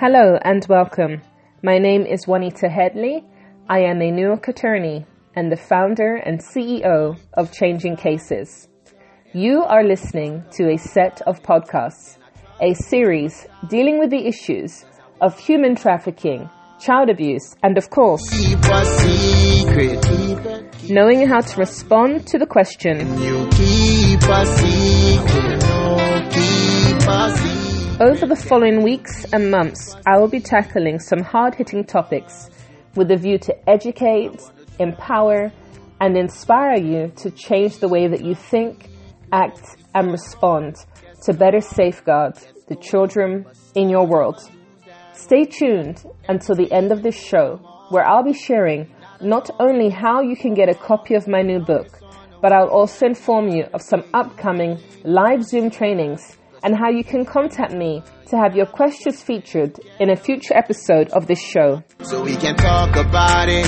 Hello and welcome. My name is Juanita Headley. I am a New York attorney and the founder and CEO of Changing Cases. You are listening to a set of podcasts, a series dealing with the issues of human trafficking, child abuse, and of course, knowing how to respond to the question over the following weeks and months, I will be tackling some hard hitting topics with a view to educate, empower, and inspire you to change the way that you think, act, and respond to better safeguard the children in your world. Stay tuned until the end of this show, where I'll be sharing not only how you can get a copy of my new book, but I'll also inform you of some upcoming live Zoom trainings and how you can contact me to have your questions featured in a future episode of this show. So we can talk about it.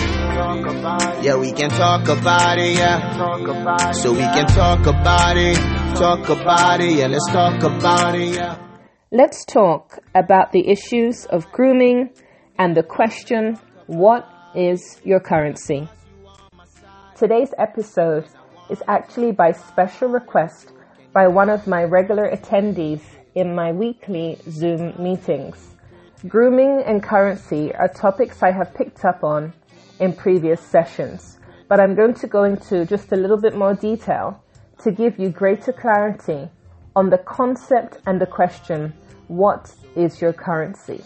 Yeah, we can talk about it. Yeah. So we can talk about it. Talk about it. Yeah, let's talk about it. Yeah. Let's talk about the issues of grooming and the question what is your currency? Today's episode is actually by special request by one of my regular attendees in my weekly Zoom meetings. Grooming and currency are topics I have picked up on in previous sessions, but I'm going to go into just a little bit more detail to give you greater clarity on the concept and the question, what is your currency?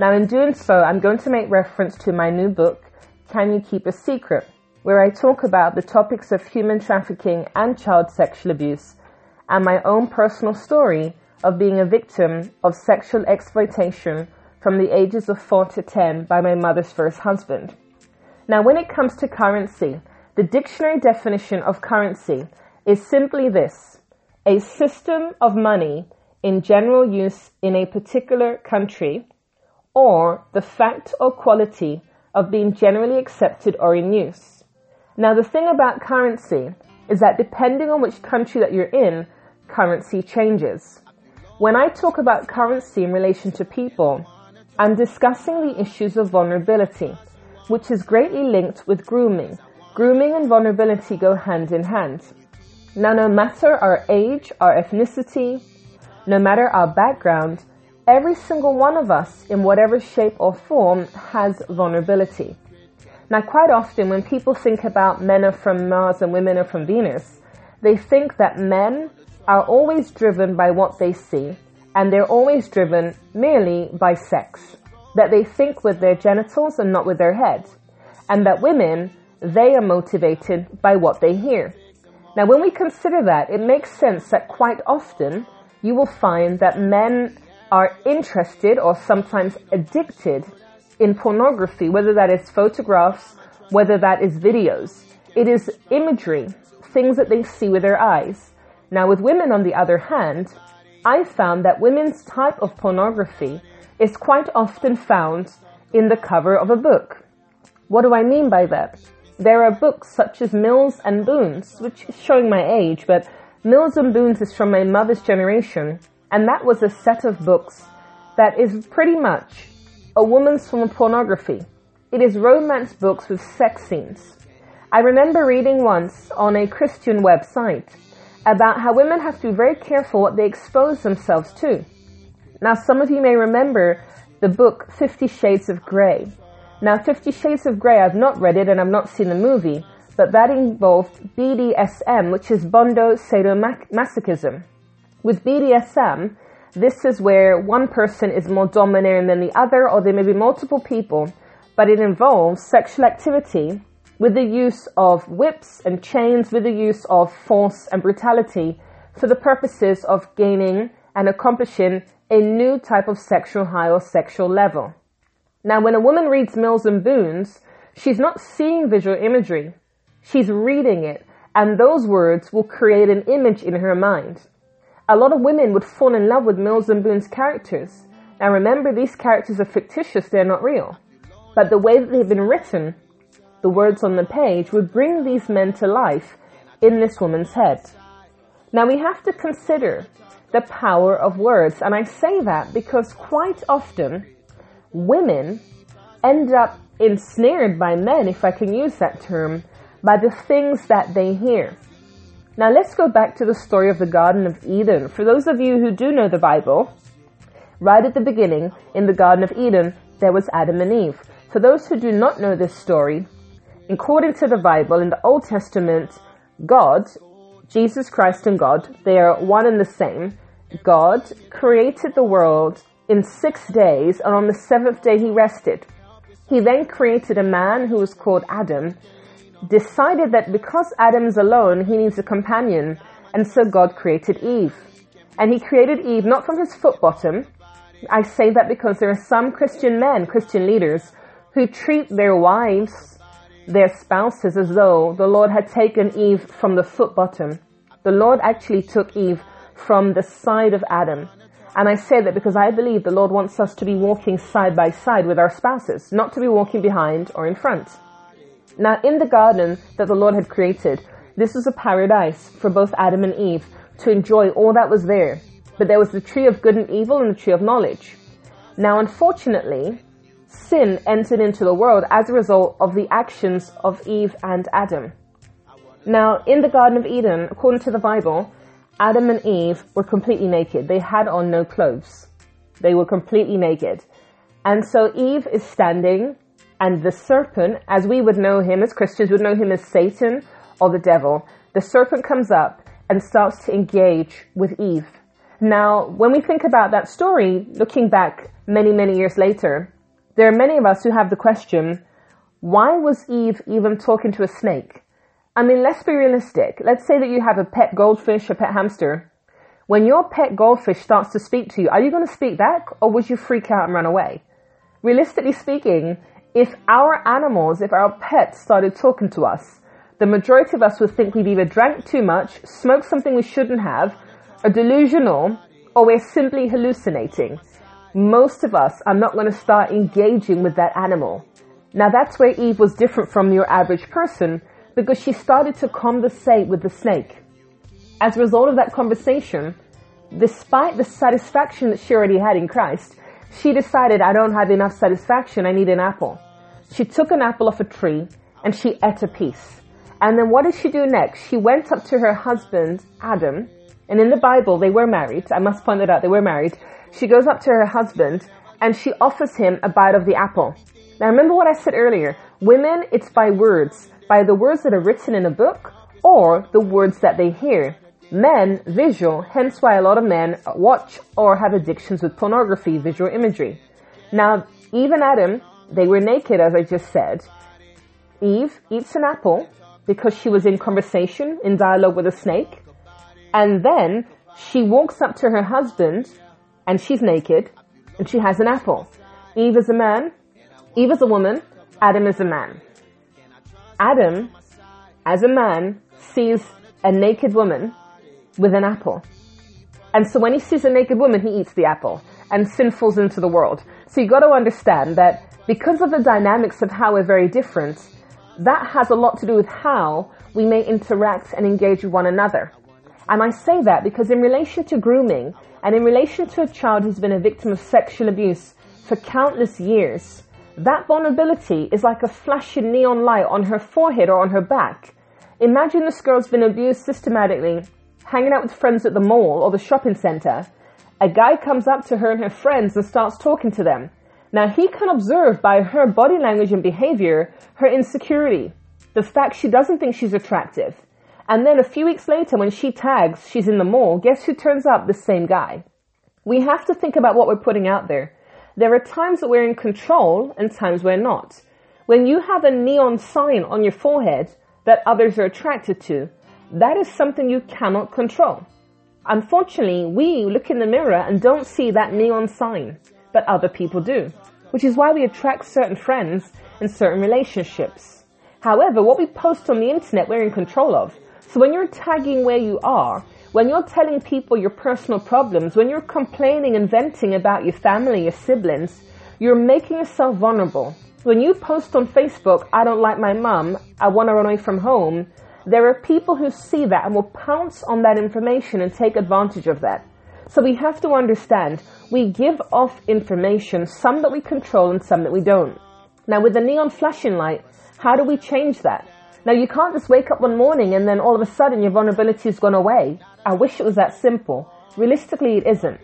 Now, in doing so, I'm going to make reference to my new book, Can You Keep a Secret? where I talk about the topics of human trafficking and child sexual abuse and my own personal story of being a victim of sexual exploitation from the ages of 4 to 10 by my mother's first husband. Now, when it comes to currency, the dictionary definition of currency is simply this a system of money in general use in a particular country or the fact or quality of being generally accepted or in use. Now, the thing about currency is that depending on which country that you're in, currency changes. When I talk about currency in relation to people, I'm discussing the issues of vulnerability, which is greatly linked with grooming. Grooming and vulnerability go hand in hand. Now, no matter our age, our ethnicity, no matter our background, every single one of us, in whatever shape or form, has vulnerability. Now, quite often when people think about men are from Mars and women are from Venus, they think that men are always driven by what they see, and they're always driven merely by sex. That they think with their genitals and not with their head. And that women, they are motivated by what they hear. Now, when we consider that, it makes sense that quite often you will find that men are interested or sometimes addicted in pornography, whether that is photographs, whether that is videos. It is imagery, things that they see with their eyes. Now, with women, on the other hand, I found that women's type of pornography is quite often found in the cover of a book. What do I mean by that? There are books such as Mills and Boons, which is showing my age, but Mills and Boons is from my mother's generation, and that was a set of books that is pretty much a woman's of pornography. It is romance books with sex scenes. I remember reading once on a Christian website about how women have to be very careful what they expose themselves to. Now, some of you may remember the book Fifty Shades of Grey. Now, Fifty Shades of Grey, I've not read it and I've not seen the movie, but that involved BDSM, which is Bondage Sadomasochism. With BDSM, this is where one person is more domineering than the other, or there may be multiple people, but it involves sexual activity with the use of whips and chains, with the use of force and brutality for the purposes of gaining and accomplishing a new type of sexual high or sexual level. Now, when a woman reads Mills and Boons, she's not seeing visual imagery. She's reading it, and those words will create an image in her mind. A lot of women would fall in love with Mills and Boons characters. Now remember, these characters are fictitious, they're not real. But the way that they've been written the words on the page would bring these men to life in this woman's head. Now we have to consider the power of words, and I say that because quite often women end up ensnared by men, if I can use that term, by the things that they hear. Now let's go back to the story of the Garden of Eden. For those of you who do know the Bible, right at the beginning in the Garden of Eden, there was Adam and Eve. For those who do not know this story, according to the Bible in the Old Testament, God, Jesus Christ and God, they are one and the same. God created the world in six days, and on the seventh day he rested. He then created a man who was called Adam, decided that because Adam's alone, he needs a companion, and so God created Eve. And he created Eve not from his foot bottom. I say that because there are some Christian men, Christian leaders, who treat their wives, their spouses, as though the Lord had taken Eve from the foot bottom. The Lord actually took Eve from the side of Adam. And I say that because I believe the Lord wants us to be walking side by side with our spouses, not to be walking behind or in front. Now, in the garden that the Lord had created, this was a paradise for both Adam and Eve to enjoy all that was there. But there was the tree of good and evil and the tree of knowledge. Now, unfortunately, sin entered into the world as a result of the actions of Eve and Adam. Now, in the Garden of Eden, according to the Bible, Adam and Eve were completely naked. They had on no clothes. They were completely naked. And so Eve is standing and the serpent, as we would know him as Christians, would know him as Satan or the devil. The serpent comes up and starts to engage with Eve. Now, when we think about that story, looking back many, many years later, there are many of us who have the question, why was Eve even talking to a snake? I mean, let's be realistic. Let's say that you have a pet goldfish, a pet hamster. When your pet goldfish starts to speak to you, are you going to speak back or would you freak out and run away? Realistically speaking, if our animals, if our pets started talking to us, the majority of us would think we've either drank too much, smoked something we shouldn't have, are delusional, or we're simply hallucinating. Most of us are not going to start engaging with that animal. Now that's where Eve was different from your average person because she started to conversate with the snake. As a result of that conversation, despite the satisfaction that she already had in Christ, she decided, I don't have enough satisfaction, I need an apple. She took an apple off a tree and she ate a piece. And then what did she do next? She went up to her husband, Adam, and in the Bible, they were married. I must point that out, they were married. She goes up to her husband and she offers him a bite of the apple. Now remember what I said earlier. Women, it's by words. By the words that are written in a book or the words that they hear. Men, visual, hence why a lot of men watch or have addictions with pornography, visual imagery. Now, even Adam, they were naked, as I just said. Eve eats an apple because she was in conversation, in dialogue with a snake. And then she walks up to her husband and she's naked and she has an apple. Eve is a man, Eve is a woman, Adam is a man. Adam, as a man, sees a naked woman with an apple. And so when he sees a naked woman, he eats the apple and sin falls into the world. So you've got to understand that because of the dynamics of how we're very different, that has a lot to do with how we may interact and engage with one another. And I say that because in relation to grooming and in relation to a child who's been a victim of sexual abuse for countless years, that vulnerability is like a flashing neon light on her forehead or on her back. Imagine this girl's been abused systematically, hanging out with friends at the mall or the shopping center. A guy comes up to her and her friends and starts talking to them. Now he can observe by her body language and behavior her insecurity, the fact she doesn't think she's attractive. And then a few weeks later, when she tags she's in the mall, guess who turns up? The same guy. We have to think about what we're putting out there. There are times that we're in control and times we're not. When you have a neon sign on your forehead that others are attracted to, that is something you cannot control. Unfortunately, we look in the mirror and don't see that neon sign, but other people do which is why we attract certain friends and certain relationships. However, what we post on the internet, we're in control of. So when you're tagging where you are, when you're telling people your personal problems, when you're complaining and venting about your family, your siblings, you're making yourself vulnerable. When you post on Facebook, I don't like my mum, I want to run away from home, there are people who see that and will pounce on that information and take advantage of that. So we have to understand we give off information, some that we control and some that we don't. Now with the neon flashing light, how do we change that? Now you can't just wake up one morning and then all of a sudden your vulnerability has gone away. I wish it was that simple. Realistically, it isn't.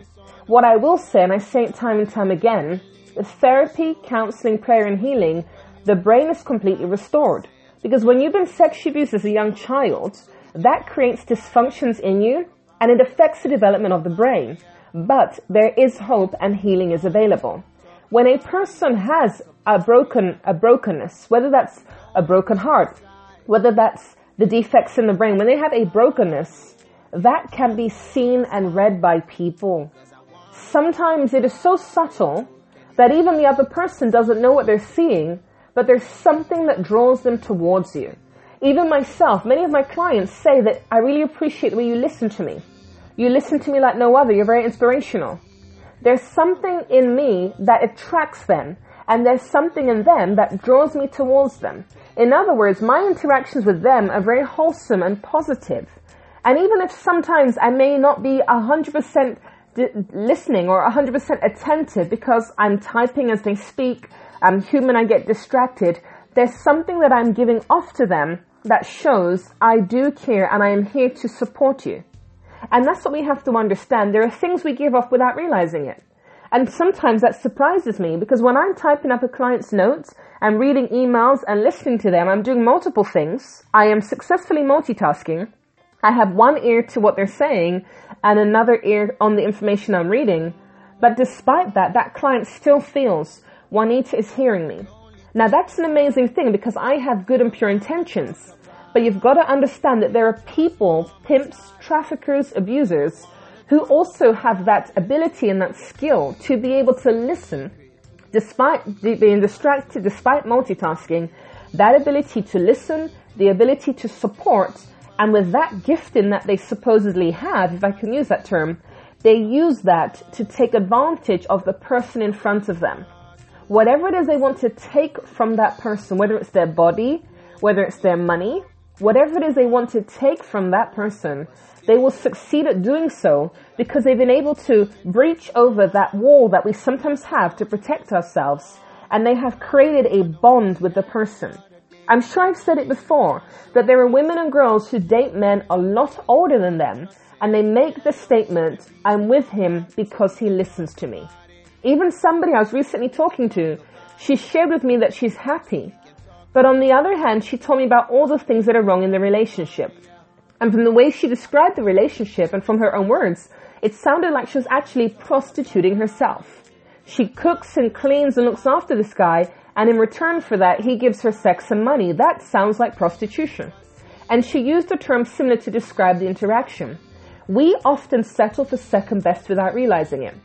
What I will say, and I say it time and time again, with therapy, counseling, prayer and healing, the brain is completely restored. Because when you've been sexually abused as a young child, that creates dysfunctions in you and it affects the development of the brain. But there is hope and healing is available. When a person has a broken, a brokenness, whether that's a broken heart, whether that's the defects in the brain, when they have a brokenness, that can be seen and read by people. Sometimes it is so subtle that even the other person doesn't know what they're seeing, but there's something that draws them towards you. Even myself, many of my clients say that I really appreciate the way you listen to me. You listen to me like no other. You're very inspirational. There's something in me that attracts them, and there's something in them that draws me towards them. In other words, my interactions with them are very wholesome and positive. And even if sometimes I may not be 100% listening or 100% attentive because I'm typing as they speak, I'm human, I get distracted, there's something that I'm giving off to them that shows I do care and I am here to support you. And that's what we have to understand. There are things we give off without realizing it. And sometimes that surprises me because when I'm typing up a client's notes, I'm reading emails and listening to them, I'm doing multiple things. I am successfully multitasking. I have one ear to what they're saying and another ear on the information I'm reading. But despite that, that client still feels Juanita is hearing me. Now that's an amazing thing because I have good and pure intentions. But you've got to understand that there are people, pimps, traffickers, abusers, who also have that ability and that skill to be able to listen despite being distracted, despite multitasking, that ability to listen, the ability to support, and with that gifting that they supposedly have, if I can use that term, they use that to take advantage of the person in front of them. Whatever it is they want to take from that person, whether it's their body, whether it's their money, whatever it is they want to take from that person, they will succeed at doing so because they've been able to breach over that wall that we sometimes have to protect ourselves and they have created a bond with the person. I'm sure I've said it before that there are women and girls who date men a lot older than them and they make the statement, I'm with him because he listens to me. Even somebody I was recently talking to, she shared with me that she's happy. But on the other hand, she told me about all the things that are wrong in the relationship. And from the way she described the relationship and from her own words, it sounded like she was actually prostituting herself. She cooks and cleans and looks after this guy, and in return for that, he gives her sex and money. That sounds like prostitution. And she used a term similar to describe the interaction. We often settle for second best without realizing it.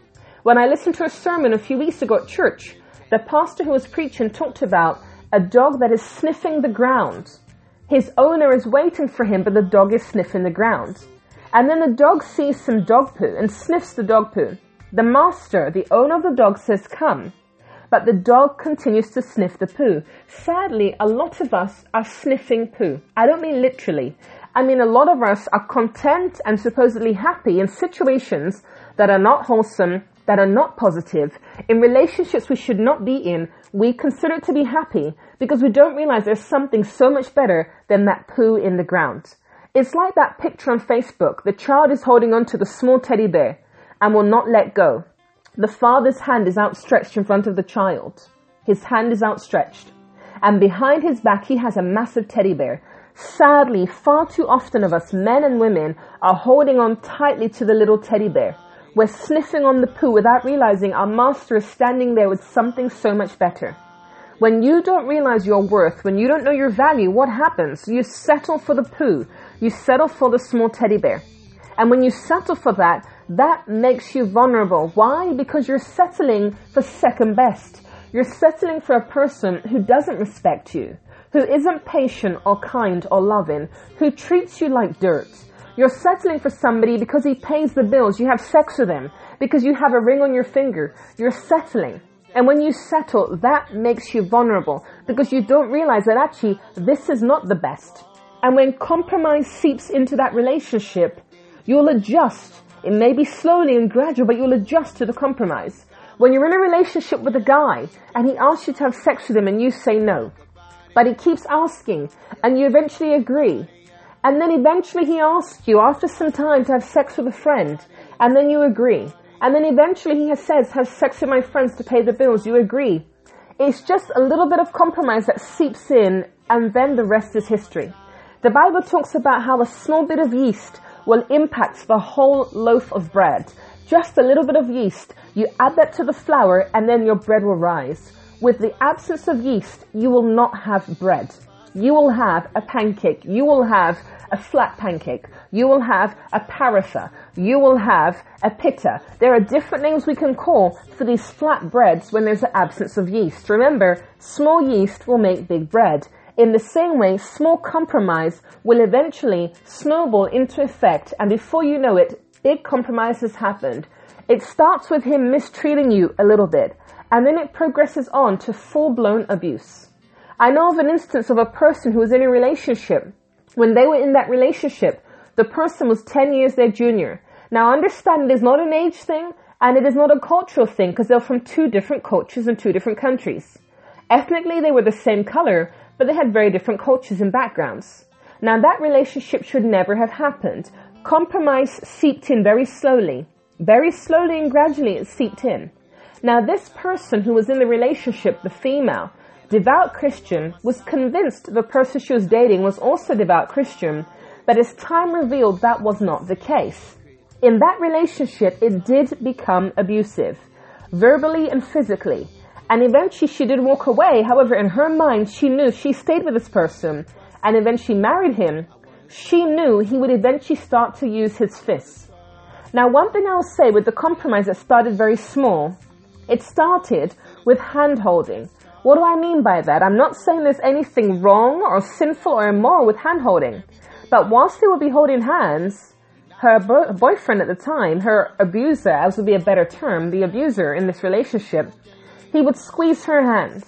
When I listened to a sermon a few weeks ago at church, the pastor who was preaching talked about a dog that is sniffing the ground his owner is waiting for him, but the dog is sniffing the ground. And then the dog sees some dog poo and sniffs the dog poo. The master, the owner of the dog, says, Come. But the dog continues to sniff the poo. Sadly, a lot of us are sniffing poo. I don't mean literally. I mean, a lot of us are content and supposedly happy in situations that are not wholesome, that are not positive, in relationships we should not be in, we consider it to be happy because we don't realize there's something so much better than that poo in the ground. It's like that picture on Facebook. The child is holding on to the small teddy bear and will not let go. The father's hand is outstretched in front of the child. His hand is outstretched. And behind his back, he has a massive teddy bear. Sadly, far too often of us, men and women, are holding on tightly to the little teddy bear. We're sniffing on the poo without realizing our master is standing there with something so much better. When you don't realize your worth, when you don't know your value, what happens? You settle for the poo. You settle for the small teddy bear. And when you settle for that, that makes you vulnerable. Why? Because you're settling for second best. You're settling for a person who doesn't respect you, who isn't patient or kind or loving, who treats you like dirt, you're settling for somebody because he pays the bills. You have sex with him because you have a ring on your finger. You're settling. And when you settle, that makes you vulnerable because you don't realize that actually this is not the best. And when compromise seeps into that relationship, you'll adjust It may be slowly and gradual, but you'll adjust to the compromise. When you're in a relationship with a guy and he asks you to have sex with him and you say no, but he keeps asking and you eventually agree, and then eventually he asks you after some time to have sex with a friend and then you agree, and then eventually he says, have sex with my friends to pay the bills, you agree. It's just a little bit of compromise that seeps in and then the rest is history. The Bible talks about how a small bit of yeast will impact the whole loaf of bread. Just a little bit of yeast. You add that to the flour and then your bread will rise. With the absence of yeast, you will not have bread. You will have a pancake. You will have a flat pancake. You will have a paratha. You will have a pitta. There are different names we can call for these flat breads when there's an absence of yeast. Remember, small yeast will make big bread. In the same way, small compromise will eventually snowball into effect and before you know it, big compromise has happened. It starts with him mistreating you a little bit and then it progresses on to full blown abuse. I know of an instance of a person who was in a relationship. When they were in that relationship, the person was 10 years their junior. Now understand it is not an age thing and it is not a cultural thing because they're from two different cultures and two different countries. Ethnically, they were the same color, but they had very different cultures and backgrounds. Now that relationship should never have happened. Compromise seeped in very slowly. Very slowly and gradually it seeped in. Now this person who was in the relationship, the female, devout Christian, was convinced the person she was dating was also devout Christian, but as time revealed that was not the case. In that relationship, it did become abusive, verbally and physically. And eventually she did walk away. However, in her mind, she knew she stayed with this person and eventually married him. She knew he would eventually start to use his fists. Now, one thing I'll say with the compromise that started very small, it started with hand holding. What do I mean by that? I'm not saying there's anything wrong or sinful or immoral with hand holding. But whilst they would be holding hands, her bo- boyfriend at the time, her abuser, as would be a better term, the abuser in this relationship, he would squeeze her hand.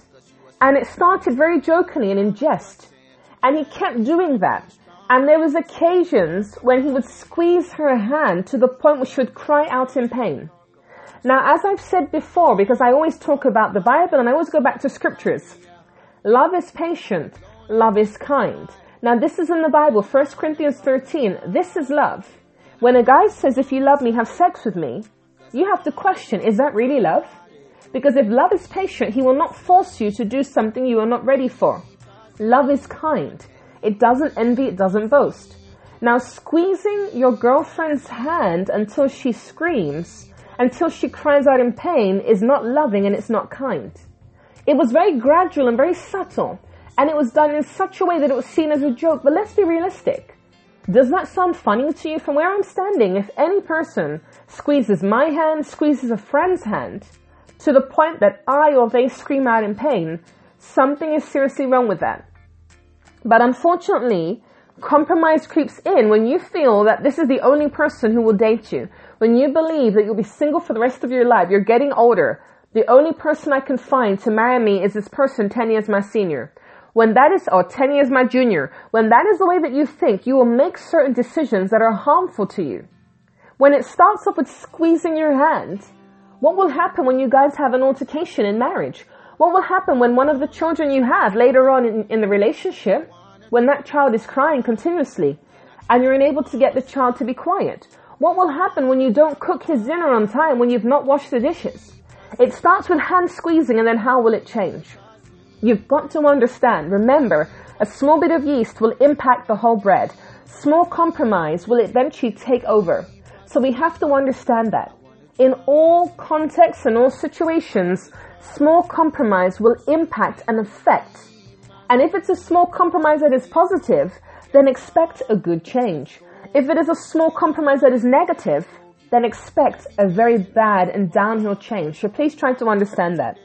And it started very jokingly and in jest. And he kept doing that. And there was occasions when he would squeeze her hand to the point where she would cry out in pain. Now, as I've said before, because I always talk about the Bible and I always go back to scriptures, love is patient, love is kind. Now, this is in the Bible, 1 Corinthians 13. This is love. When a guy says, if you love me, have sex with me, you have to question, is that really love? Because if love is patient, he will not force you to do something you are not ready for. Love is kind. It doesn't envy, it doesn't boast. Now, squeezing your girlfriend's hand until she screams, until she cries out in pain, is not loving and it's not kind. It was very gradual and very subtle, and it was done in such a way that it was seen as a joke. But let's be realistic. Does that sound funny to you? From where I'm standing, if any person squeezes my hand, squeezes a friend's hand, to the point that I or they scream out in pain, something is seriously wrong with that. But unfortunately, compromise creeps in when you feel that this is the only person who will date you. When you believe that you'll be single for the rest of your life, you're getting older. The only person I can find to marry me is this person 10 years my senior. When that is, or 10 years my junior, when that is the way that you think, you will make certain decisions that are harmful to you. When it starts off with squeezing your hand, what will happen when you guys have an altercation in marriage? What will happen when one of the children you have later on in, in the relationship, when that child is crying continuously and you're unable to get the child to be quiet? What will happen when you don't cook his dinner on time when you've not washed the dishes? It starts with hand squeezing and then how will it change? You've got to understand, remember, a small bit of yeast will impact the whole bread. Small compromise will eventually take over. So we have to understand that in all contexts and all situations, small compromise will impact and affect. And if it's a small compromise that is positive, then expect a good change. If it is a small compromise that is negative, then expect a very bad and downhill change. So please try to understand that.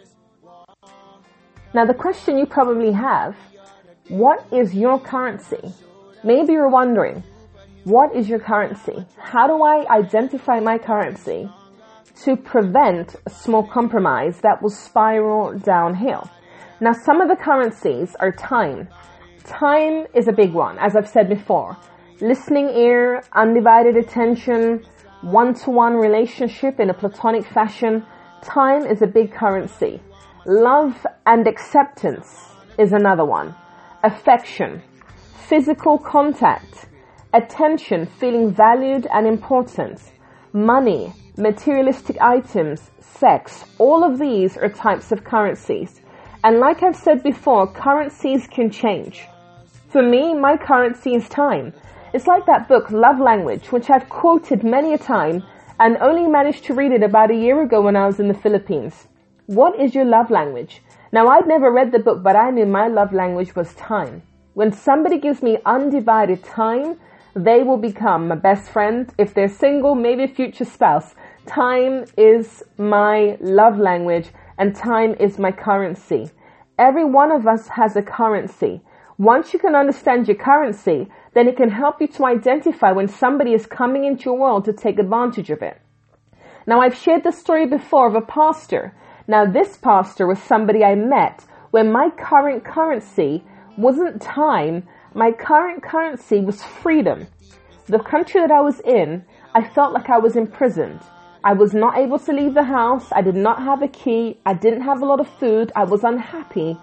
Now the question you probably have, what is your currency? Maybe you're wondering, what is your currency? How do I identify my currency? to prevent a small compromise that will spiral downhill. Now, some of the currencies are time. Time is a big one, as I've said before. Listening ear, undivided attention, one-to-one relationship in a platonic fashion, time is a big currency. Love and acceptance is another one. Affection, physical contact, attention, feeling valued and important, money, materialistic items, sex, all of these are types of currencies. And like I've said before, currencies can change. For me, my currency is time. It's like that book, Love Language, which I've quoted many a time and only managed to read it about a year ago when I was in the Philippines. What is your love language? Now, I'd never read the book, but I knew my love language was time. When somebody gives me undivided time, they will become my best friend. If they're single, maybe a future spouse. Time is my love language and time is my currency. Every one of us has a currency. Once you can understand your currency, then it can help you to identify when somebody is coming into your world to take advantage of it. Now I've shared the story before of a pastor. Now this pastor was somebody I met when my current currency wasn't time, my current currency was freedom. The country that I was in, I felt like I was imprisoned. I was not able to leave the house. I did not have a key. I didn't have a lot of food. I was unhappy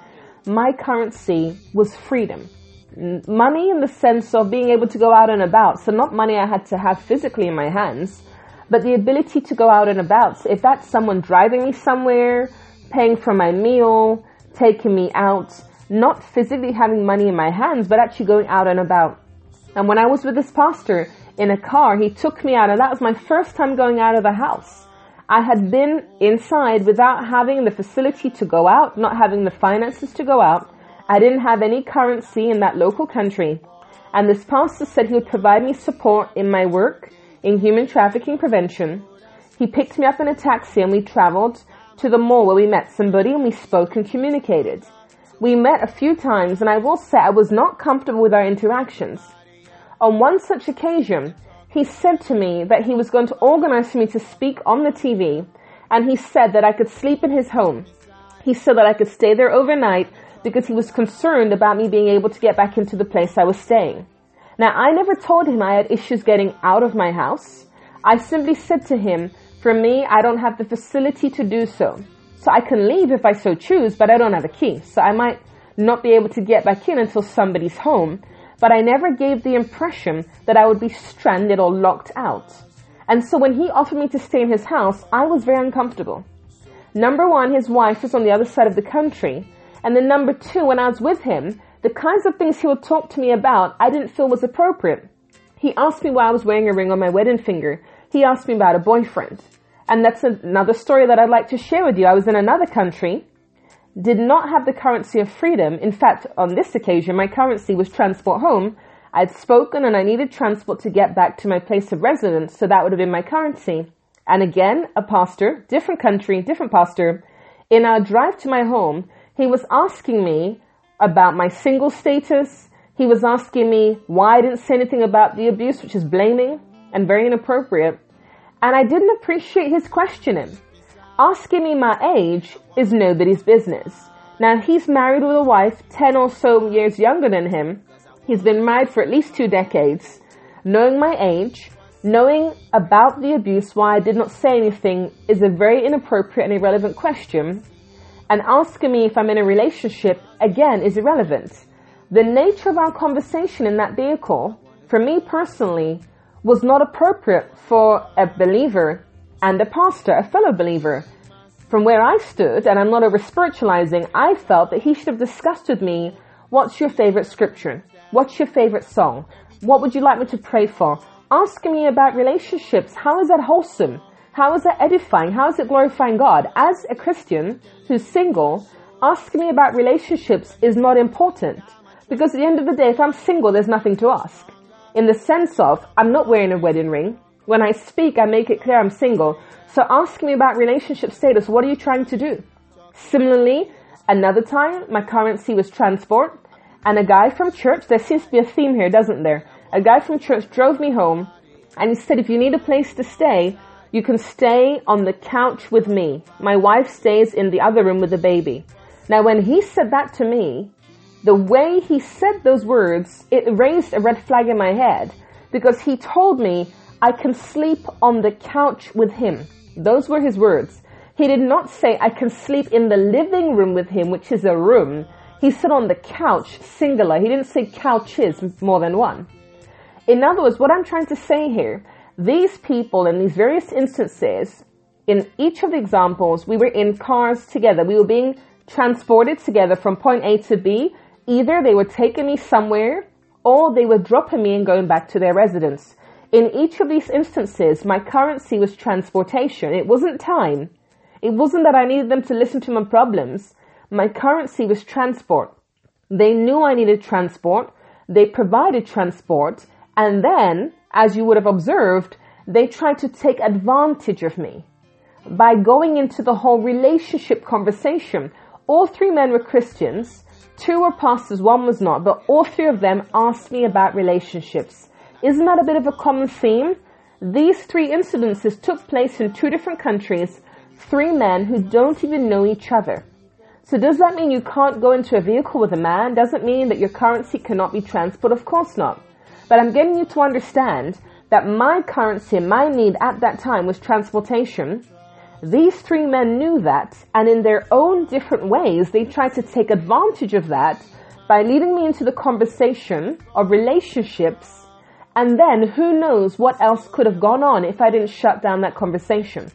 my currency was freedom. Money in the sense of being able to go out and about. So not money I had to have physically in my hands, but the ability to go out and about. So if that's someone driving me somewhere, paying for my meal, taking me out, not physically having money in my hands, but actually going out and about. And when I was with this pastor in a car, he took me out and that was my first time going out of the house. I had been inside without having the facility to go out, not having the finances to go out. I didn't have any currency in that local country. And this pastor said he would provide me support in my work in human trafficking prevention. He picked me up in a taxi and we traveled to the mall where we met somebody and we spoke and communicated. We met a few times and I will say I was not comfortable with our interactions. On one such occasion, he said to me that he was going to organize for me to speak on the TV, and he said that I could sleep in his home. He said that I could stay there overnight because he was concerned about me being able to get back into the place I was staying. Now, I never told him I had issues getting out of my house. I simply said to him, for me, I don't have the facility to do so. So I can leave if I so choose, but I don't have a key. So I might not be able to get back in until somebody's home but I never gave the impression that I would be stranded or locked out. And so when he offered me to stay in his house, I was very uncomfortable. Number one, his wife was on the other side of the country. And then number two, when I was with him, the kinds of things he would talk to me about, I didn't feel was appropriate. He asked me why I was wearing a ring on my wedding finger. He asked me about a boyfriend. And that's another story that I'd like to share with you. I was in another country did not have the currency of freedom. In fact, on this occasion, my currency was transport home. I'd spoken and I needed transport to get back to my place of residence, so that would have been my currency. And again, a pastor, different country, different pastor, in our drive to my home, he was asking me about my single status. He was asking me why I didn't say anything about the abuse, which is blaming and very inappropriate. And I didn't appreciate his questioning. Asking me my age is nobody's business. Now he's married with a wife 10 or so years younger than him. He's been married for at least two decades. Knowing my age, knowing about the abuse, why I did not say anything is a very inappropriate and irrelevant question. And asking me if I'm in a relationship, again, is irrelevant. The nature of our conversation in that vehicle, for me personally, was not appropriate for a believer and a pastor, a fellow believer. From where I stood, and I'm not over spiritualizing, I felt that he should have discussed with me what's your favorite scripture? What's your favorite song? What would you like me to pray for? Asking me about relationships. How is that wholesome? How is that edifying? How is it glorifying God? As a Christian who's single, asking me about relationships is not important. Because at the end of the day, if I'm single, there's nothing to ask. In the sense of, I'm not wearing a wedding ring. When I speak, I make it clear I'm single. So ask me about relationship status. What are you trying to do? Similarly, another time, my currency was transport. And a guy from church, there seems to be a theme here, doesn't there? A guy from church drove me home and he said, if you need a place to stay, you can stay on the couch with me. My wife stays in the other room with the baby. Now, when he said that to me, the way he said those words, it raised a red flag in my head because he told me I can sleep on the couch with him. Those were his words. He did not say, I can sleep in the living room with him, which is a room. He said on the couch, singular. He didn't say couches, more than one. In other words, what I'm trying to say here, these people in these various instances, in each of the examples, we were in cars together. We were being transported together from point A to B. Either they were taking me somewhere or they were dropping me and going back to their residence. In each of these instances, my currency was transportation. It wasn't time. It wasn't that I needed them to listen to my problems. My currency was transport. They knew I needed transport. They provided transport. And then, as you would have observed, they tried to take advantage of me by going into the whole relationship conversation. All three men were Christians. Two were pastors, one was not, but all three of them asked me about relationships. Isn't that a bit of a common theme? These three incidences took place in two different countries, three men who don't even know each other. So does that mean you can't go into a vehicle with a man? Does it mean that your currency cannot be transport? Of course not. But I'm getting you to understand that my currency, my need at that time was transportation. These three men knew that, and in their own different ways, they tried to take advantage of that by leading me into the conversation of relationships, and then who knows what else could have gone on if I didn't shut down that conversation.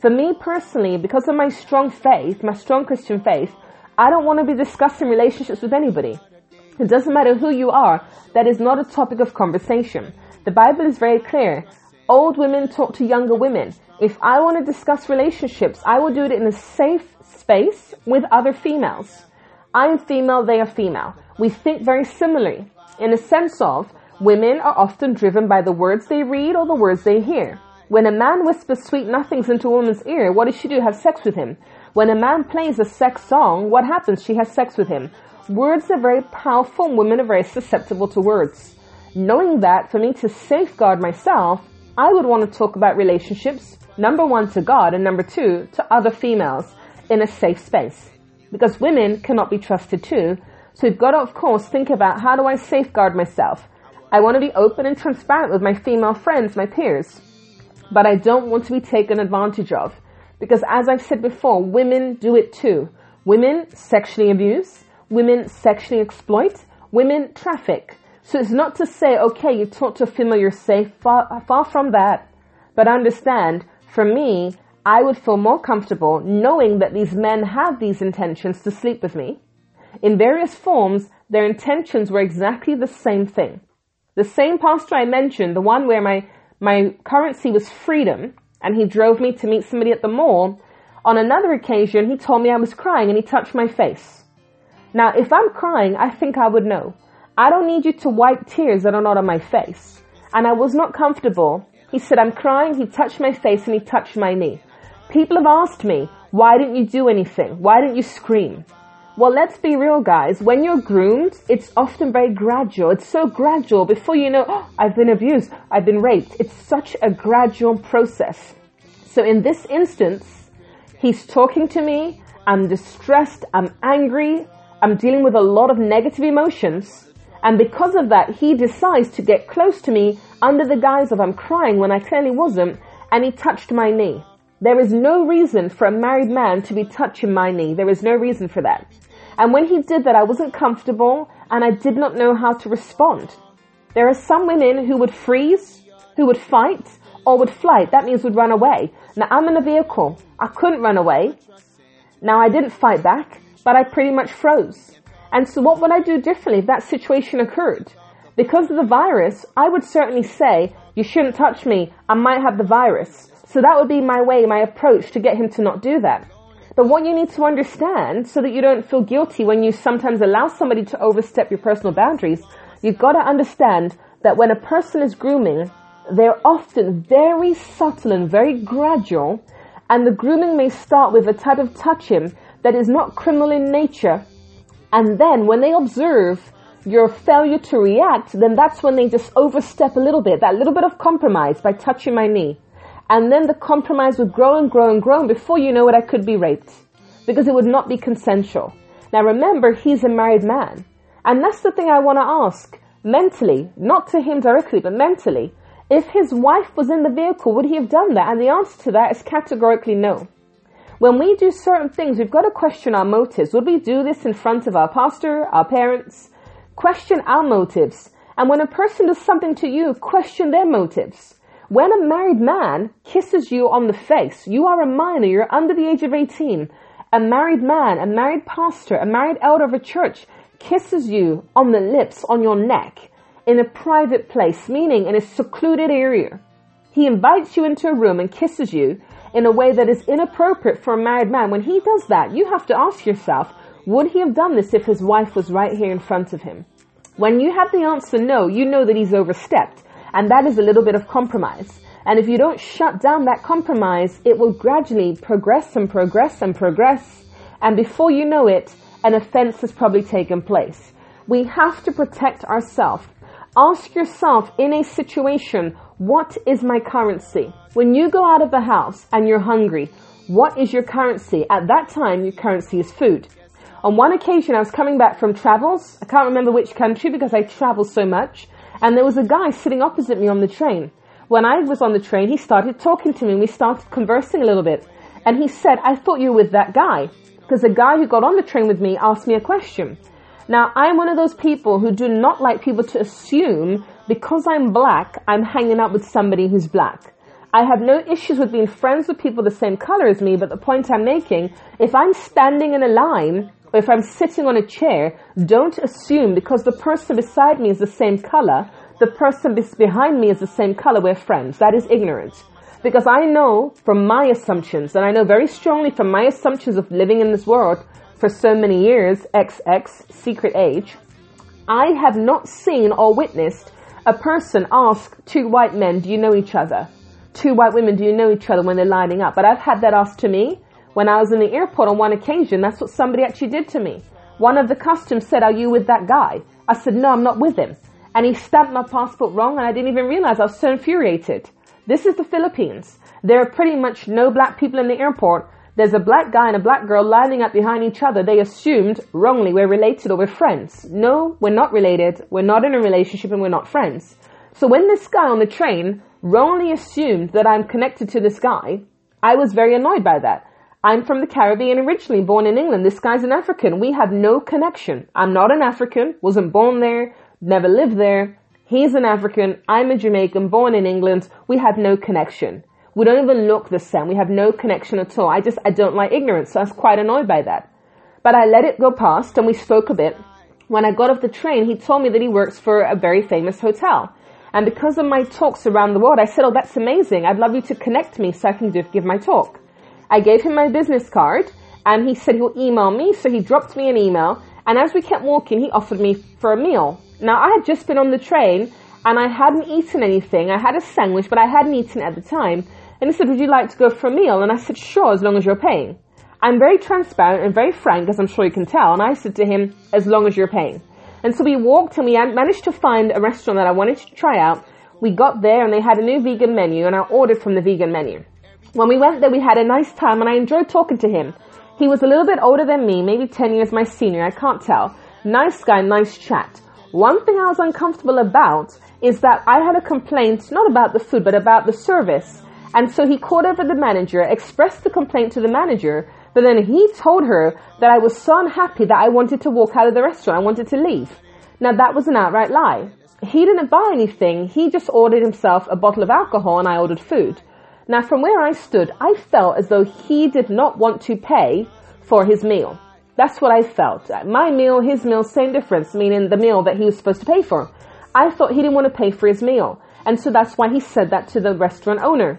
For me personally, because of my strong faith, my strong Christian faith, I don't want to be discussing relationships with anybody. It doesn't matter who you are. That is not a topic of conversation. The Bible is very clear. Old women talk to younger women. If I want to discuss relationships, I will do it in a safe space with other females. I'm female, they are female. We think very similarly in a sense of women are often driven by the words they read or the words they hear. When a man whispers sweet nothings into a woman's ear, what does she do? Have sex with him. When a man plays a sex song, what happens? She has sex with him. Words are very powerful and women are very susceptible to words. Knowing that, for me to safeguard myself, I would want to talk about relationships, number one to God and number two to other females in a safe space. Because women cannot be trusted too. So we've got to, of course, think about how do I safeguard myself? I want to be open and transparent with my female friends, my peers but I don't want to be taken advantage of. Because as I've said before, women do it too. Women sexually abuse, women sexually exploit, women traffic. So it's not to say, okay, you talk to a female, you're safe, far, far from that. But understand, for me, I would feel more comfortable knowing that these men have these intentions to sleep with me. In various forms, their intentions were exactly the same thing. The same pastor I mentioned, the one where my my currency was freedom, and he drove me to meet somebody at the mall. On another occasion, he told me I was crying and he touched my face. Now, if I'm crying, I think I would know. I don't need you to wipe tears that are not on my face. And I was not comfortable. He said, I'm crying. He touched my face and he touched my knee. People have asked me, why didn't you do anything? Why didn't you scream? Well, let's be real, guys. When you're groomed, it's often very gradual. It's so gradual. Before you know, oh, I've been abused, I've been raped. It's such a gradual process. So in this instance, he's talking to me. I'm distressed. I'm angry. I'm dealing with a lot of negative emotions. And because of that, he decides to get close to me under the guise of I'm crying when I clearly wasn't. And he touched my knee. There is no reason for a married man to be touching my knee. There is no reason for that. And when he did that, I wasn't comfortable and I did not know how to respond. There are some women who would freeze, who would fight, or would flight. That means would run away. Now I'm in a vehicle. I couldn't run away. Now I didn't fight back, but I pretty much froze. And so what would I do differently if that situation occurred? Because of the virus, I would certainly say, you shouldn't touch me. I might have the virus. So that would be my way, my approach to get him to not do that. But what you need to understand so that you don't feel guilty when you sometimes allow somebody to overstep your personal boundaries, you've got to understand that when a person is grooming, they're often very subtle and very gradual, and the grooming may start with a type of touching that is not criminal in nature. And then when they observe your failure to react, then that's when they just overstep a little bit, that little bit of compromise by touching my knee. And then the compromise would grow and grow and grow. And before you know it, I could be raped because it would not be consensual. Now remember, he's a married man. And that's the thing I want to ask mentally, not to him directly, but mentally. If his wife was in the vehicle, would he have done that? And the answer to that is categorically no. When we do certain things, we've got to question our motives. Would we do this in front of our pastor, our parents? Question our motives. And when a person does something to you, question their motives. When a married man kisses you on the face, you are a minor, you're under the age of 18. A married man, a married pastor, a married elder of a church kisses you on the lips, on your neck, in a private place, meaning in a secluded area. He invites you into a room and kisses you in a way that is inappropriate for a married man. When he does that, you have to ask yourself, would he have done this if his wife was right here in front of him? When you have the answer no, you know that he's overstepped. And that is a little bit of compromise. And if you don't shut down that compromise, it will gradually progress and progress and progress. And before you know it, an offense has probably taken place. We have to protect ourselves. Ask yourself in a situation, what is my currency? When you go out of the house and you're hungry, what is your currency? At that time, your currency is food. On one occasion, I was coming back from travels. I can't remember which country because I travel so much. And there was a guy sitting opposite me on the train. When I was on the train, he started talking to me. And we started conversing a little bit. And he said, I thought you were with that guy because the guy who got on the train with me asked me a question. Now, I'm one of those people who do not like people to assume because I'm black, I'm hanging out with somebody who's black. I have no issues with being friends with people the same color as me, but the point I'm making, if I'm standing in a line, or if I'm sitting on a chair, don't assume because the person beside me is the same color, the person behind me is the same color, we're friends. That is ignorance. Because I know from my assumptions, and I know very strongly from my assumptions of living in this world for so many years, XX, secret age, I have not seen or witnessed a person ask two white men, do you know each other? Two white women, do you know each other when they're lining up? But I've had that asked to me when I was in the airport on one occasion. That's what somebody actually did to me. One of the customs said, are you with that guy? I said, no, I'm not with him. And he stamped my passport wrong and I didn't even realize I was so infuriated. This is the Philippines. There are pretty much no black people in the airport. There's a black guy and a black girl lining up behind each other. They assumed wrongly we're related or we're friends. No, we're not related. We're not in a relationship and we're not friends. So when this guy on the train wrongly assumed that I'm connected to this guy, I was very annoyed by that. I'm from the Caribbean originally, born in England. This guy's an African. We have no connection. I'm not an African, wasn't born there, never lived there. He's an African. I'm a Jamaican, born in England. We have no connection. We don't even look the same. We have no connection at all. I just, I don't like ignorance. So I was quite annoyed by that. But I let it go past and we spoke a bit. When I got off the train, he told me that he works for a very famous hotel. And because of my talks around the world, I said, Oh, that's amazing. I'd love you to connect me so I can give my talk. I gave him my business card and he said he'll email me. So he dropped me an email. And as we kept walking, he offered me for a meal. Now, I had just been on the train and I hadn't eaten anything. I had a sandwich, but I hadn't eaten at the time. And he said, Would you like to go for a meal? And I said, Sure, as long as you're paying. I'm very transparent and very frank, as I'm sure you can tell. And I said to him, As long as you're paying. And so we walked and we managed to find a restaurant that I wanted to try out. We got there and they had a new vegan menu and I ordered from the vegan menu. When we went there, we had a nice time and I enjoyed talking to him. He was a little bit older than me, maybe 10 years my senior, I can't tell. Nice guy, nice chat. One thing I was uncomfortable about is that I had a complaint, not about the food, but about the service. And so he called over the manager, expressed the complaint to the manager, but then he told her that I was so unhappy that I wanted to walk out of the restaurant. I wanted to leave. Now that was an outright lie. He didn't buy anything. He just ordered himself a bottle of alcohol and I ordered food. Now from where I stood, I felt as though he did not want to pay for his meal. That's what I felt. My meal, his meal, same difference, meaning the meal that he was supposed to pay for. I thought he didn't want to pay for his meal. And so that's why he said that to the restaurant owner.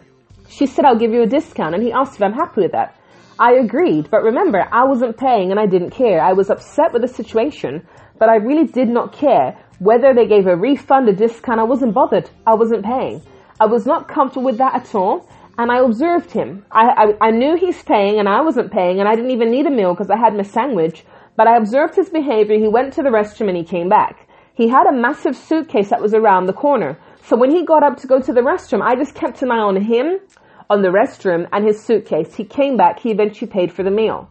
She said, I'll give you a discount. And he asked if I'm happy with that. I agreed. But remember, I wasn't paying and I didn't care. I was upset with the situation, but I really did not care whether they gave a refund, a discount. I wasn't bothered. I wasn't paying. I was not comfortable with that at all and I observed him. I, I, I, knew he's paying and I wasn't paying and I didn't even need a meal because I had my sandwich, but I observed his behavior. He went to the restroom and he came back. He had a massive suitcase that was around the corner. So when he got up to go to the restroom, I just kept an eye on him, on the restroom and his suitcase. He came back. He eventually paid for the meal.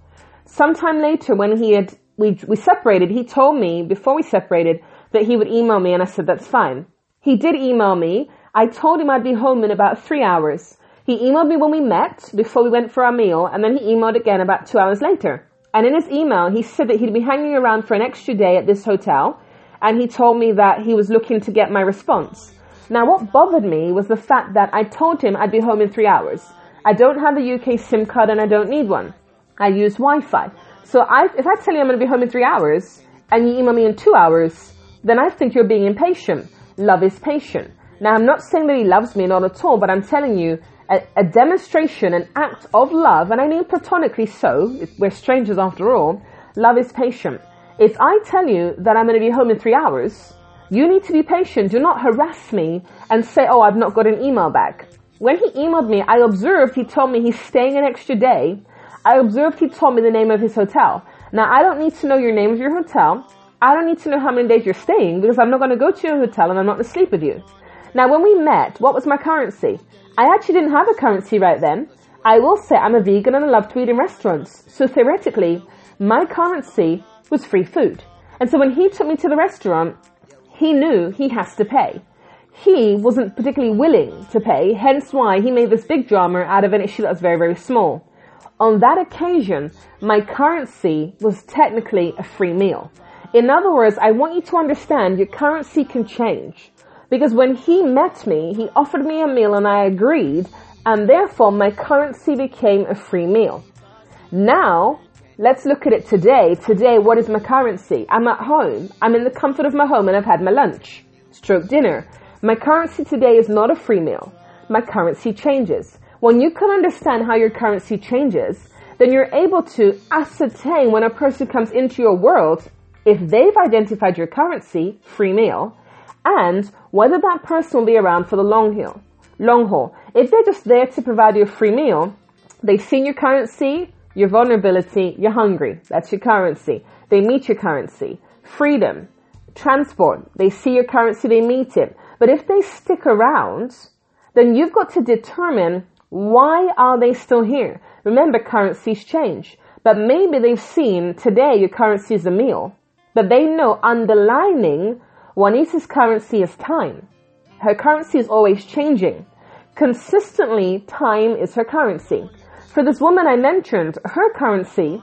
Sometime later when he had, we, we separated, he told me before we separated that he would email me and I said, that's fine. He did email me I told him I'd be home in about three hours. He emailed me when we met before we went for our meal, and then he emailed again about two hours later. And in his email, he said that he'd be hanging around for an extra day at this hotel, and he told me that he was looking to get my response. Now, what bothered me was the fact that I told him I'd be home in three hours. I don't have a UK SIM card and I don't need one. I use Wi-Fi. So I, if I tell you I'm going to be home in three hours and you email me in two hours, then I think you're being impatient. Love is patient. Now, I'm not saying that he loves me, not at all, but I'm telling you a, a demonstration, an act of love, and I mean platonically so, we're strangers after all, love is patient. If I tell you that I'm going to be home in three hours, you need to be patient. Do not harass me and say, oh, I've not got an email back. When he emailed me, I observed he told me he's staying an extra day. I observed he told me the name of his hotel. Now, I don't need to know your name of your hotel. I don't need to know how many days you're staying because I'm not going to go to your hotel and I'm not going to sleep with you. Now, when we met, what was my currency? I actually didn't have a currency right then. I will say I'm a vegan and I love to eat in restaurants. So theoretically, my currency was free food. And so when he took me to the restaurant, he knew he has to pay. He wasn't particularly willing to pay, hence why he made this big drama out of an issue that was very, very small. On that occasion, my currency was technically a free meal. In other words, I want you to understand your currency can change. Because when he met me, he offered me a meal and I agreed, and therefore my currency became a free meal. Now, let's look at it today. Today, what is my currency? I'm at home. I'm in the comfort of my home and I've had my lunch, stroke dinner. My currency today is not a free meal. My currency changes. When you can understand how your currency changes, then you're able to ascertain when a person comes into your world, if they've identified your currency, free meal, and whether that person will be around for the long haul. Long haul. If they're just there to provide you a free meal, they've seen your currency, your vulnerability, you're hungry. That's your currency. They meet your currency. Freedom, transport. They see your currency, they meet it. But if they stick around, then you've got to determine why are they still here? Remember, currencies change. But maybe they've seen today your currency is a meal. But they know underlining Juanita's currency is time. Her currency is always changing. Consistently, time is her currency. For this woman I mentioned, her currency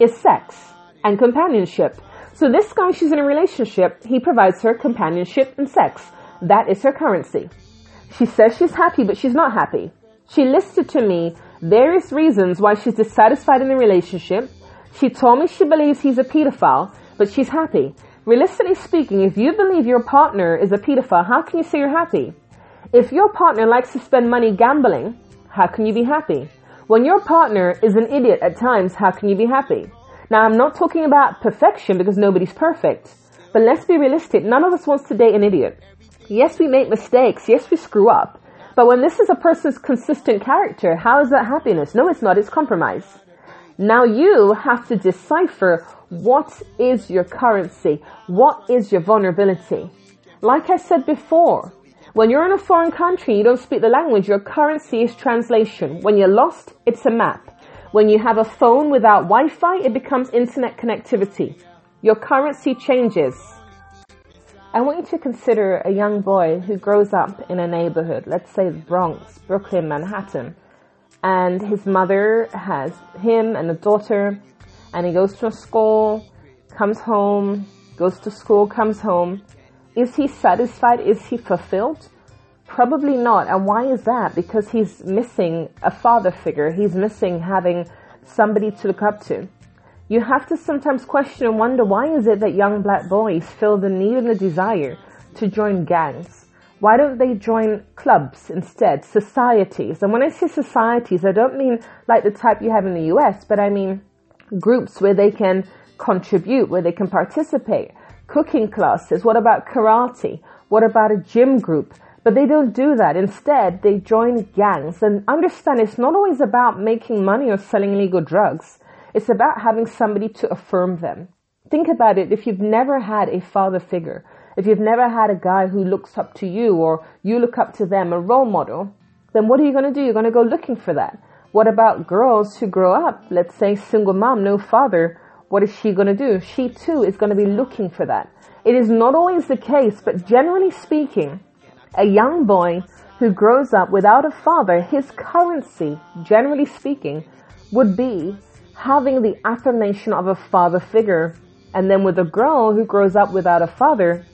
is sex and companionship. So this guy she's in a relationship, he provides her companionship and sex. That is her currency. She says she's happy, but she's not happy. She listed to me various reasons why she's dissatisfied in the relationship. She told me she believes he's a pedophile, but she's happy. Realistically speaking, if you believe your partner is a pedophile, how can you say you're happy? If your partner likes to spend money gambling, how can you be happy? When your partner is an idiot at times, how can you be happy? Now, I'm not talking about perfection because nobody's perfect. But let's be realistic. None of us wants to date an idiot. Yes, we make mistakes. Yes, we screw up. But when this is a person's consistent character, how is that happiness? No, it's not. It's compromise. Now you have to decipher what is your currency? What is your vulnerability? Like I said before, when you're in a foreign country, you don't speak the language, your currency is translation. When you're lost, it's a map. When you have a phone without Wi-Fi, it becomes internet connectivity. Your currency changes. I want you to consider a young boy who grows up in a neighborhood, let's say the Bronx, Brooklyn, Manhattan, and his mother has him and a daughter and he goes to a school, comes home, goes to school, comes home. Is he satisfied? Is he fulfilled? Probably not. And why is that? Because he's missing a father figure. He's missing having somebody to look up to. You have to sometimes question and wonder why is it that young black boys feel the need and the desire to join gangs? Why don't they join clubs instead, societies? And when I say societies, I don't mean like the type you have in the US, but I mean groups where they can contribute, where they can participate. Cooking classes. What about karate? What about a gym group? But they don't do that. Instead, they join gangs and understand it's not always about making money or selling illegal drugs. It's about having somebody to affirm them. Think about it. If you've never had a father figure, if you've never had a guy who looks up to you or you look up to them, a role model, then what are you going to do? You're going to go looking for that. What about girls who grow up, let's say single mom, no father? What is she going to do? She too is going to be looking for that. It is not always the case, but generally speaking, A young boy who grows up without a father, his currency, generally speaking, would be having the affirmation of a father figure. And then with a girl who grows up without a father,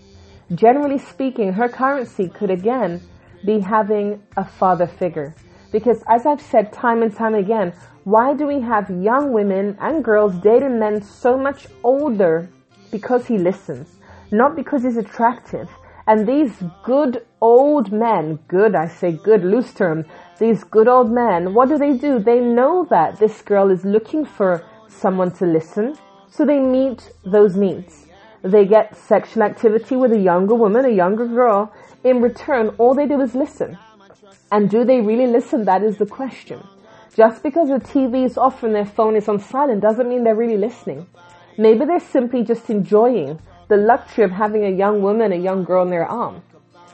generally speaking, her currency could again be having a father figure. Because as I've said time and time again, why do we have young women and girls dating men so much older? Because he listens, not because he's attractive. And these good old men, good, I say good, loose term, these good old men, what do they do? They know that this girl is looking for someone to listen, so they meet those needs. They get sexual activity with a younger woman, a younger girl. In return, all they do is listen. And do they really listen? That is the question. Just because the TV is off and their phone is on silent doesn't mean they're really listening. Maybe they're simply just enjoying the luxury of having a young woman, a young girl in their arm.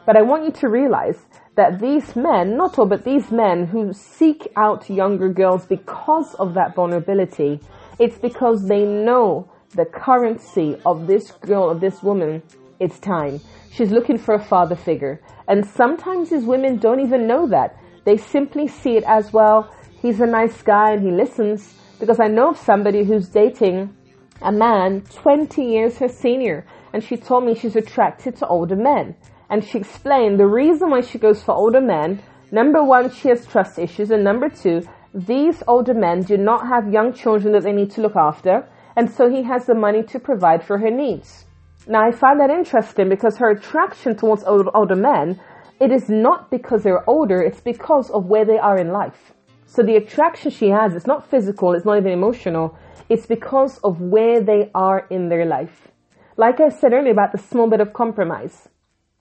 But I want you to realize that these men, not all, but these men who seek out younger girls because of that vulnerability, it's because they know the currency of this girl, of this woman, it's time. She's looking for a father figure. And sometimes these women don't even know that. They simply see it as, well, he's a nice guy and he listens. Because I know of somebody who's dating a man 20 years her senior. And she told me she's attracted to older men and she explained the reason why she goes for older men. Number one, she has trust issues, and number two, these older men do not have young children that they need to look after, and so he has the money to provide for her needs. Now, I find that interesting because her attraction towards older men, it is not because they're older, it's because of where they are in life. So the attraction she has, it's not physical, it's not even emotional, it's because of where they are in their life. Like I said earlier about the small bit of compromise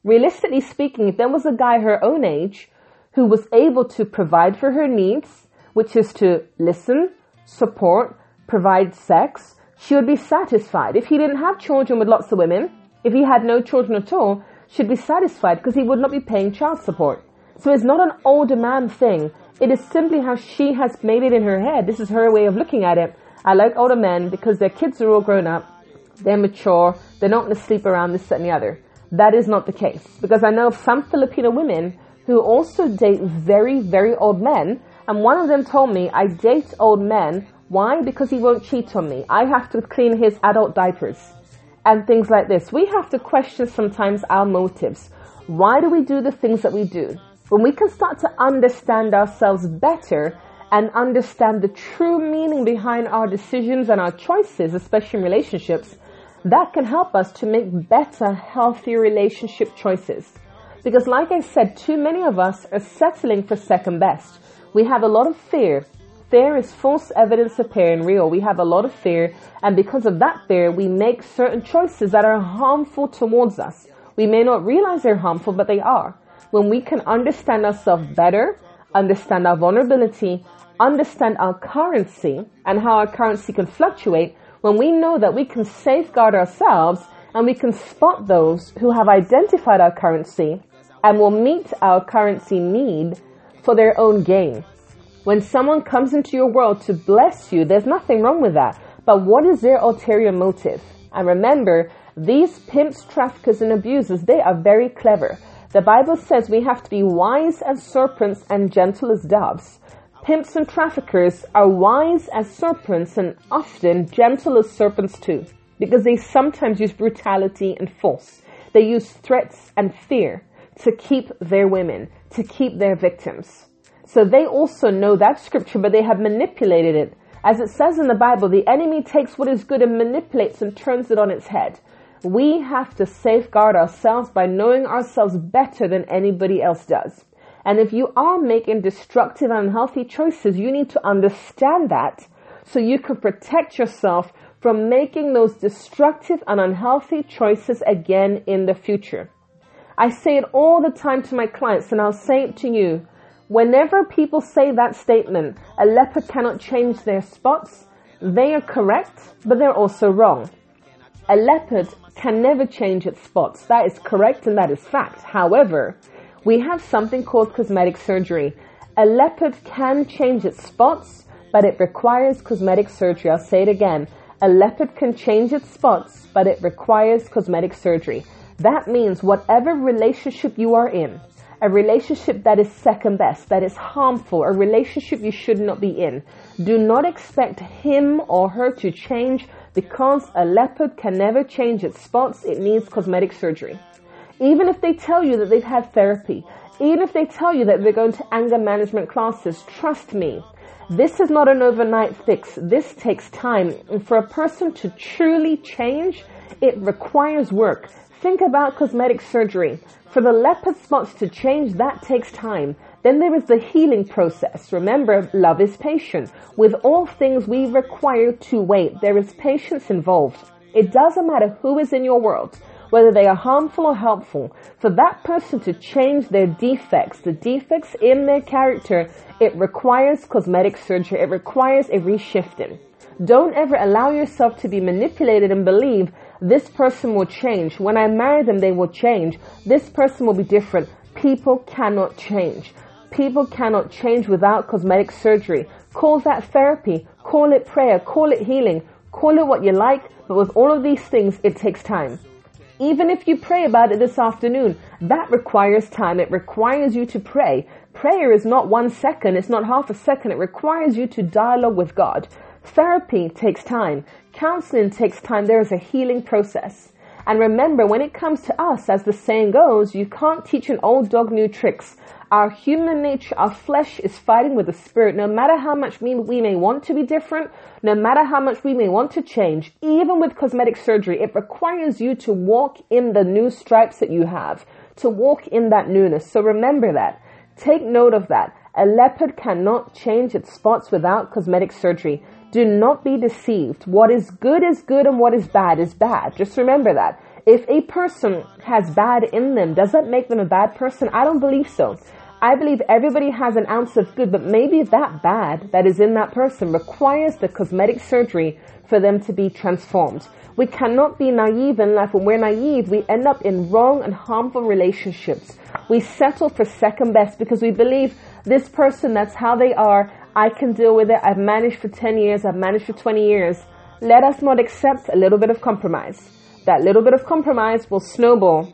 realistically speaking, if there was a guy her own age who was able to provide for her needs, which is to listen, support, provide sex, she would be satisfied. If he didn't have children with lots of women, if he had no children at all, she'd be satisfied because he would not be paying child support. So it's not an older man thing. It is simply how she has made it in her head. This is her way of looking at it. I like older men because their kids are all grown up. They're mature. They're not going to sleep around this, that, and the other. That is not the case because I know some Filipino women who also date very, very old men. And one of them told me, I date old men. Why? Because he won't cheat on me. I have to clean his adult diapers and things like this. We have to question sometimes our motives. Why do we do the things that we do? When we can start to understand ourselves better and understand the true meaning behind our decisions and our choices, especially in relationships, that can help us to make better, healthier relationship choices. Because like I said, too many of us are settling for second best. We have a lot of fear. Fear is false evidence appearing real. We have a lot of fear, and because of that fear, we make certain choices that are harmful towards us. We may not realize they're harmful, but they are. When we can understand ourselves better, understand our vulnerability, understand our currency, and how our currency can fluctuate, when we know that we can safeguard ourselves and we can spot those who have identified our currency and will meet our currency need for their own gain. When someone comes into your world to bless you, there's nothing wrong with that. But what is their ulterior motive? And remember, these pimps, traffickers, and abusers, they are very clever. The Bible says we have to be wise as serpents and gentle as doves. Pimps and traffickers are wise as serpents and often gentle as serpents too, because they sometimes use brutality and force. They use threats and fear to keep their women, to keep their victims. So they also know that scripture, but they have manipulated it. As it says in the Bible, the enemy takes what is good and manipulates and turns it on its head. We have to safeguard ourselves by knowing ourselves better than anybody else does. And if you are making destructive and unhealthy choices, you need to understand that so you can protect yourself from making those destructive and unhealthy choices again in the future. I say it all the time to my clients and I'll say it to you. Whenever people say that statement, a leopard cannot change their spots, they are correct, but they're also wrong. A leopard can never change its spots. That is correct and that is fact. However, we have something called cosmetic surgery. A leopard can change its spots, but it requires cosmetic surgery. I'll say it again. A leopard can change its spots, but it requires cosmetic surgery. That means whatever relationship you are in, a relationship that is second best, that is harmful, a relationship you should not be in. Do not expect him or her to change because a leopard can never change its spots. It needs cosmetic surgery. Even if they tell you that they've had therapy, even if they tell you that they're going to anger management classes, trust me, this is not an overnight fix. This takes time. And for a person to truly change, it requires work. Think about cosmetic surgery. For the leopard spots to change, that takes time. Then there is the healing process. Remember, love is patient. With all things, we require to wait. There is patience involved. It doesn't matter who is in your world, whether they are harmful or helpful. For that person to change their defects, the defects in their character, it requires cosmetic surgery. It requires a reshifting. Don't ever allow yourself to be manipulated and believe this person will change. When I marry them, they will change. This person will be different. People cannot change. People cannot change without cosmetic surgery. Call that therapy. Call it prayer. Call it healing. Call it what you like. But with all of these things, it takes time. Even if you pray about it this afternoon, that requires time. It requires you to pray. Prayer is not one second. It's not half a second. It requires you to dialogue with God. Therapy takes time. Counseling takes time. There is a healing process. And remember, when it comes to us, as the saying goes, you can't teach an old dog new tricks. Our human nature, our flesh is fighting with the spirit. No matter how much we, we may want to be different, no matter how much we may want to change, even with cosmetic surgery, it requires you to walk in the new stripes that you have, to walk in that newness. So remember that. Take note of that. A leopard cannot change its spots without cosmetic surgery. Do not be deceived. What is good is good and what is bad is bad. Just remember that. If a person has bad in them, does that make them a bad person? I don't believe so. I believe everybody has an ounce of good, but maybe that bad that is in that person requires the cosmetic surgery for them to be transformed. We cannot be naive in life. When we're naive, we end up in wrong and harmful relationships. We settle for second best because we believe this person, that's how they are. I can deal with it. I've managed for 10 years. I've managed for 20 years. Let us not accept a little bit of compromise. That little bit of compromise will snowball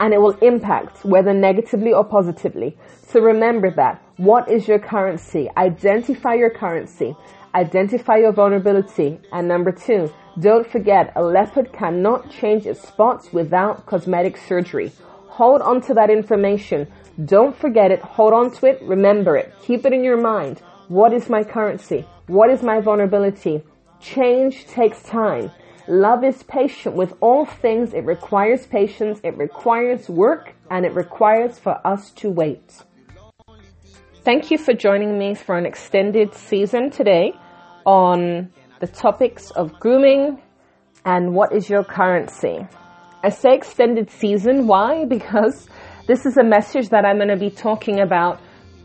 and it will impact whether negatively or positively. So remember that. What is your currency? Identify your currency. Identify your vulnerability. And number two, don't forget a leopard cannot change its spots without cosmetic surgery. Hold on to that information. Don't forget it. Hold on to it. Remember it. Keep it in your mind. What is my currency? What is my vulnerability? Change takes time. Love is patient with all things. It requires patience. It requires work and it requires for us to wait. Thank you for joining me for an extended season today on the topics of grooming and what is your currency. I say extended season. Why? Because this is a message that I'm going to be talking about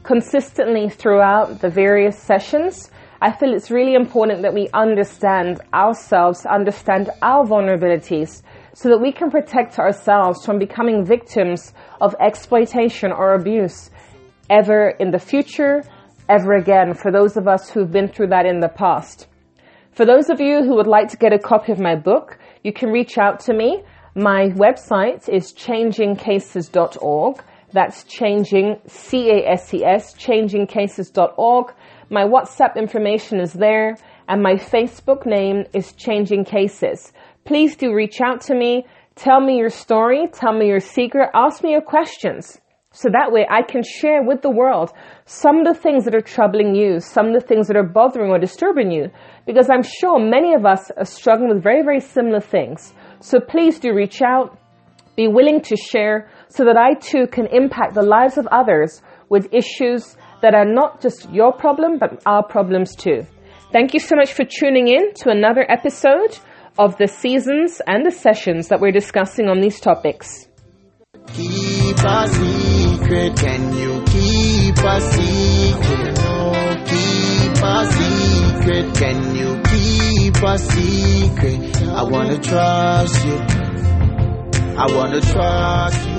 consistently throughout the various sessions, I feel it's really important that we understand ourselves, understand our vulnerabilities, so that we can protect ourselves from becoming victims of exploitation or abuse ever in the future, ever again, for those of us who've been through that in the past. For those of you who would like to get a copy of my book, you can reach out to me. My website is changingcases.org. That's changing, C-A-S-E-S, changingcases.org. My WhatsApp information is there and my Facebook name is Changing Cases. Please do reach out to me. Tell me your story. Tell me your secret. Ask me your questions. So that way I can share with the world some of the things that are troubling you, some of the things that are bothering or disturbing you, because I'm sure many of us are struggling with very, very similar things. So please do reach out. Be willing to share so that I too can impact the lives of others with issues that are not just your problem, but our problems too. Thank you so much for tuning in to another episode of the seasons and the sessions that we're discussing on these topics. Keep a secret, can you keep a secret? Keep a secret, can you keep a secret? I wanna trust you. I wanna trust